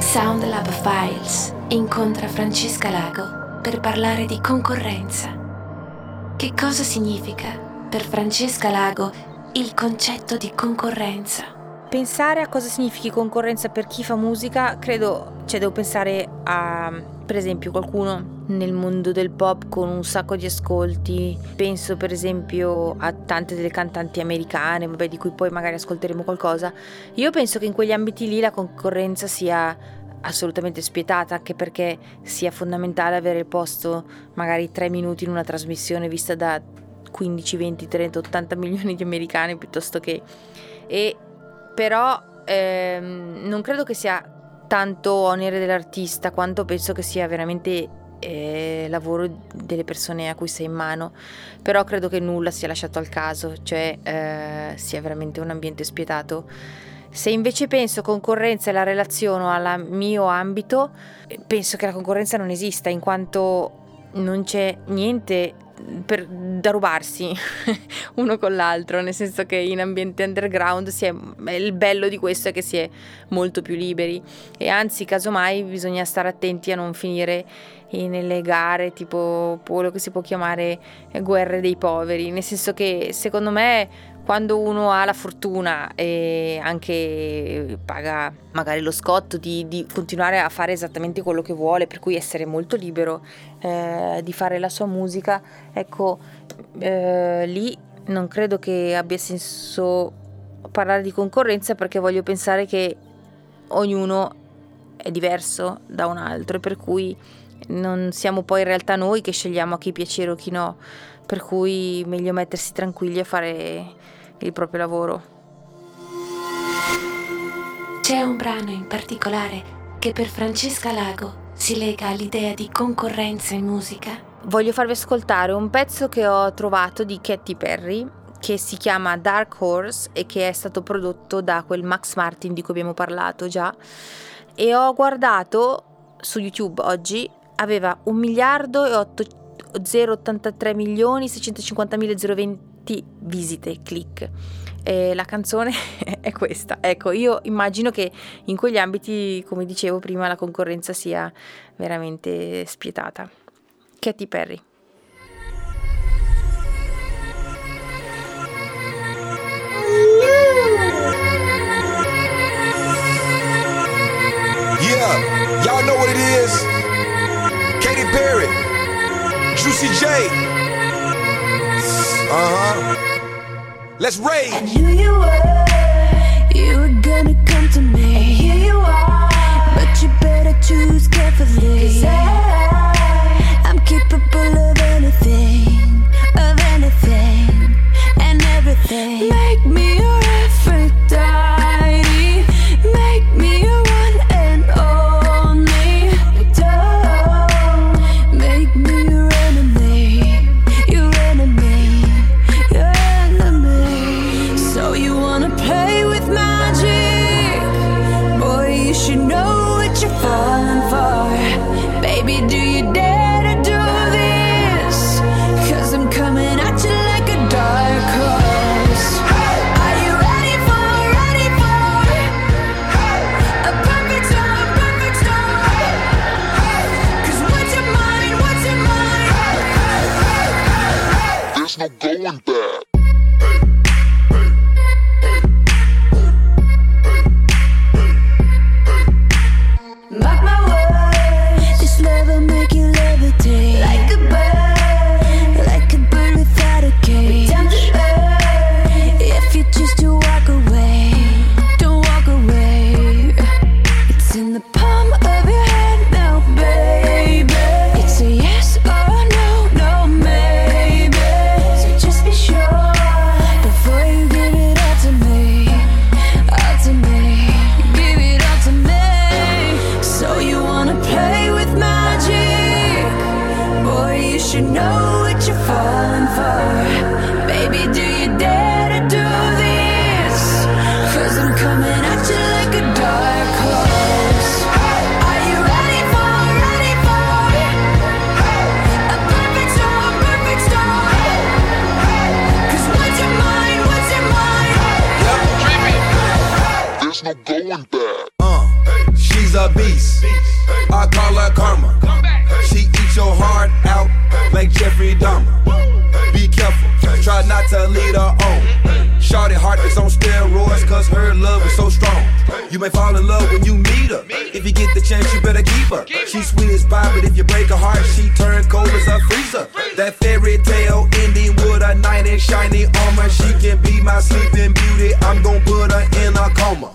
Sound Lab Files incontra Francesca Lago per parlare di concorrenza. Che cosa significa per Francesca Lago il concetto di concorrenza? Pensare a cosa significhi concorrenza per chi fa musica, credo, cioè devo pensare a, per esempio, qualcuno nel mondo del pop con un sacco di ascolti. Penso per esempio a tante delle cantanti americane, vabbè, di cui poi magari ascolteremo qualcosa. Io penso che in quegli ambiti lì la concorrenza sia assolutamente spietata, anche perché sia fondamentale avere posto magari tre minuti in una trasmissione vista da 15, 20, 30, 80 milioni di americani piuttosto che... E però ehm, non credo che sia tanto onere dell'artista quanto penso che sia veramente eh, lavoro delle persone a cui sei in mano però credo che nulla sia lasciato al caso cioè eh, sia veramente un ambiente spietato. Se invece penso concorrenza e la relaziono al mio ambito, penso che la concorrenza non esista in quanto non c'è niente per, da rubarsi uno con l'altro, nel senso che in ambiente underground è, il bello di questo è che si è molto più liberi. E anzi casomai bisogna stare attenti a non finire nelle gare tipo quello che si può chiamare guerre dei poveri, nel senso che secondo me quando uno ha la fortuna e anche paga magari lo scotto di, di continuare a fare esattamente quello che vuole, per cui essere molto libero eh, di fare la sua musica, ecco, eh, lì non credo che abbia senso parlare di concorrenza perché voglio pensare che ognuno è diverso da un altro e per cui non siamo poi in realtà noi che scegliamo a chi piacere o chi no, per cui meglio mettersi tranquilli a fare il proprio lavoro. C'è un brano in particolare che per Francesca Lago si lega all'idea di concorrenza in musica? Voglio farvi ascoltare un pezzo che ho trovato di Katy Perry che si chiama Dark Horse e che è stato prodotto da quel Max Martin di cui abbiamo parlato già e ho guardato su YouTube oggi aveva 1 miliardo e 8, 083 milioni 650 mila 020 visite, click. E la canzone è questa. Ecco, io immagino che in quegli ambiti, come dicevo prima, la concorrenza sia veramente spietata. Katy Perry. Yeah, y'all know what it is. Katy Perry, Juicy J. Uh huh. Let's rage. I knew you were, you were gonna come to me. There's no a beast. I call her karma. She eats your heart out like Jeffrey Dahmer. Be careful, try not to lead her on. Shorty heart is on steroids, cause her love is so strong. You may fall in love when you meet her. If you get the chance, you better keep her. She's sweet as pie, but if you break her heart, she turn cold as a freezer. That fairy tale ending with a knight in shiny armor. She can be my sleeping beauty. I'm gonna put her in a coma.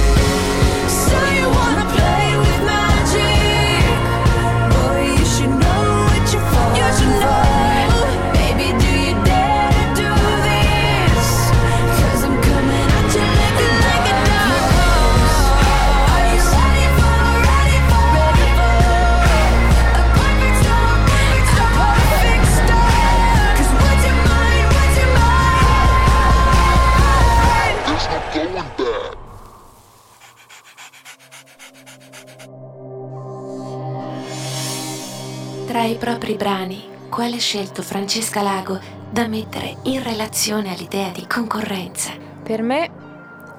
Brani, quale ha scelto Francesca Lago da mettere in relazione all'idea di concorrenza? Per me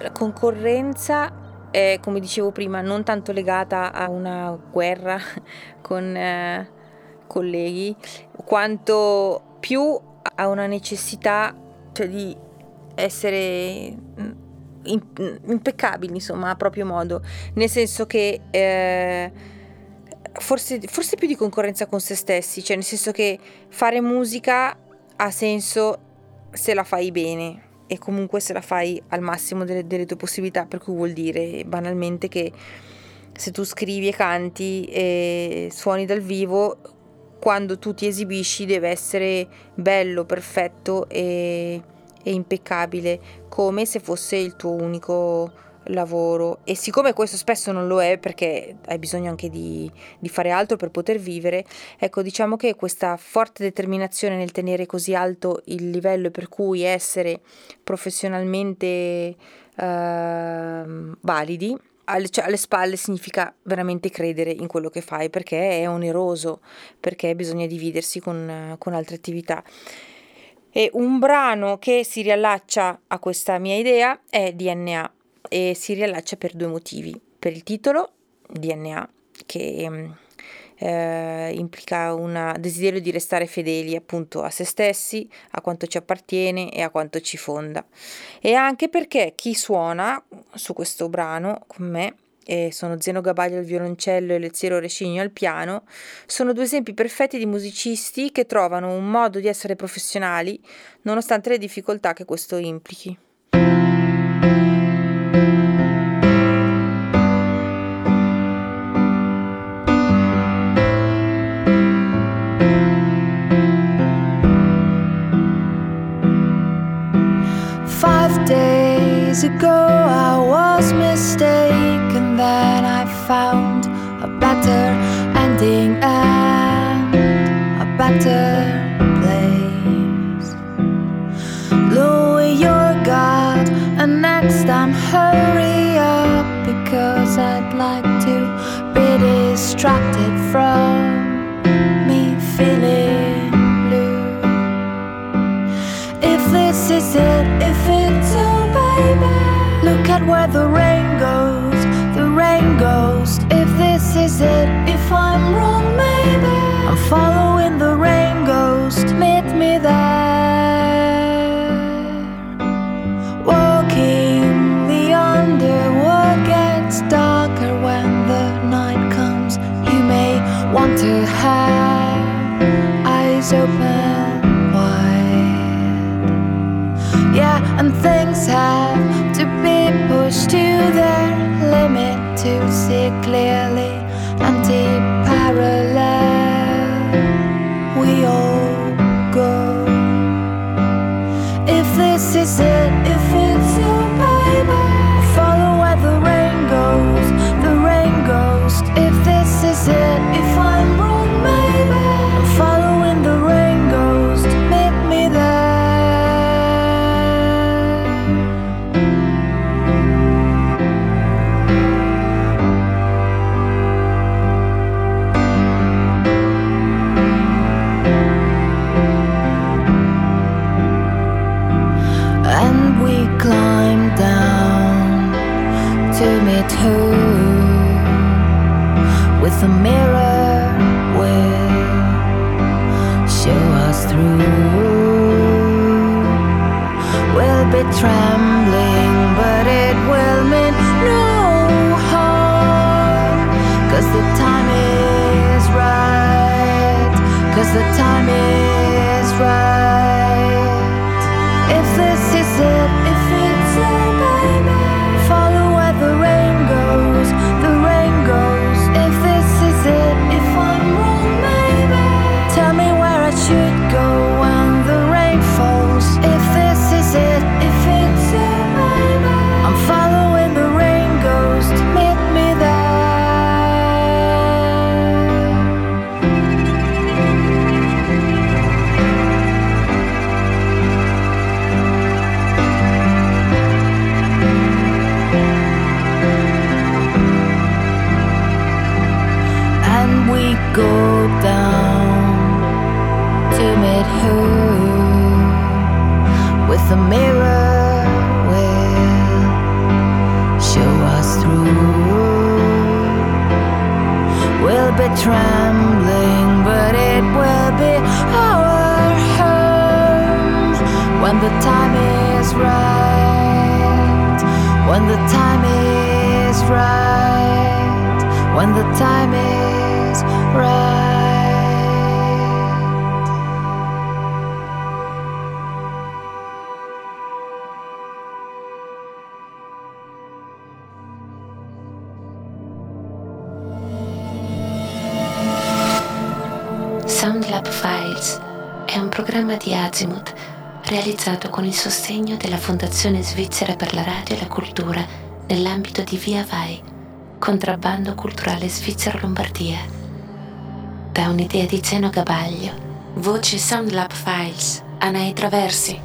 la concorrenza è, come dicevo prima, non tanto legata a una guerra con eh, colleghi, quanto più a una necessità cioè di essere mm, impeccabili, insomma, a proprio modo, nel senso che eh, forse, forse più di concorrenza con se stessi, cioè nel senso che fare musica ha senso se la fai bene e comunque se la fai al massimo delle, delle tue possibilità, per cui vuol dire banalmente che se tu scrivi e canti e suoni dal vivo, quando tu ti esibisci deve essere bello, perfetto e, e impeccabile, come se fosse il tuo unico lavoro. E siccome questo spesso non lo è, perché hai bisogno anche di, di fare altro per poter vivere, ecco, diciamo che questa forte determinazione nel tenere così alto il livello per cui essere professionalmente ehm, validi, alle, cioè, alle spalle significa veramente credere in quello che fai perché è oneroso, perché bisogna dividersi con, con altre attività. E un brano che si riallaccia a questa mia idea è DNA e si riallaccia per due motivi. Per il titolo, DNA, che mm, eh, implica un desiderio di restare fedeli appunto a se stessi, a quanto ci appartiene e a quanto ci fonda. E anche perché chi suona su questo brano con me e sono Zeno Gabaglio al violoncello e Leziero Rescigno al piano, sono due esempi perfetti di musicisti che trovano un modo di essere professionali nonostante le difficoltà che questo implichi. Like to be distracted from me feeling blue. If this is it, if it's all, baby. Look at where the rain goes, the rain goes. If this is it, if I'm wrong, maybe. I'm following open wide. Yeah, and things have to be pushed to their limit to see clearly. climb down to meet her with a mirror will show us through. We'll be trembling, but it will mean no harm. Cause the time is right, cause the time is. When the time is right. When the time is right. When the time is right. Sound Lab Files è un programma di Azimuth realizzato con il sostegno della Fondazione Svizzera per la Radio e la Cultura nell'ambito di Via Vai, contrabbando culturale Svizzera Lombardia. Da un'idea di Zeno Gabaglio, voce Sound Lab Files, Anai Traversi.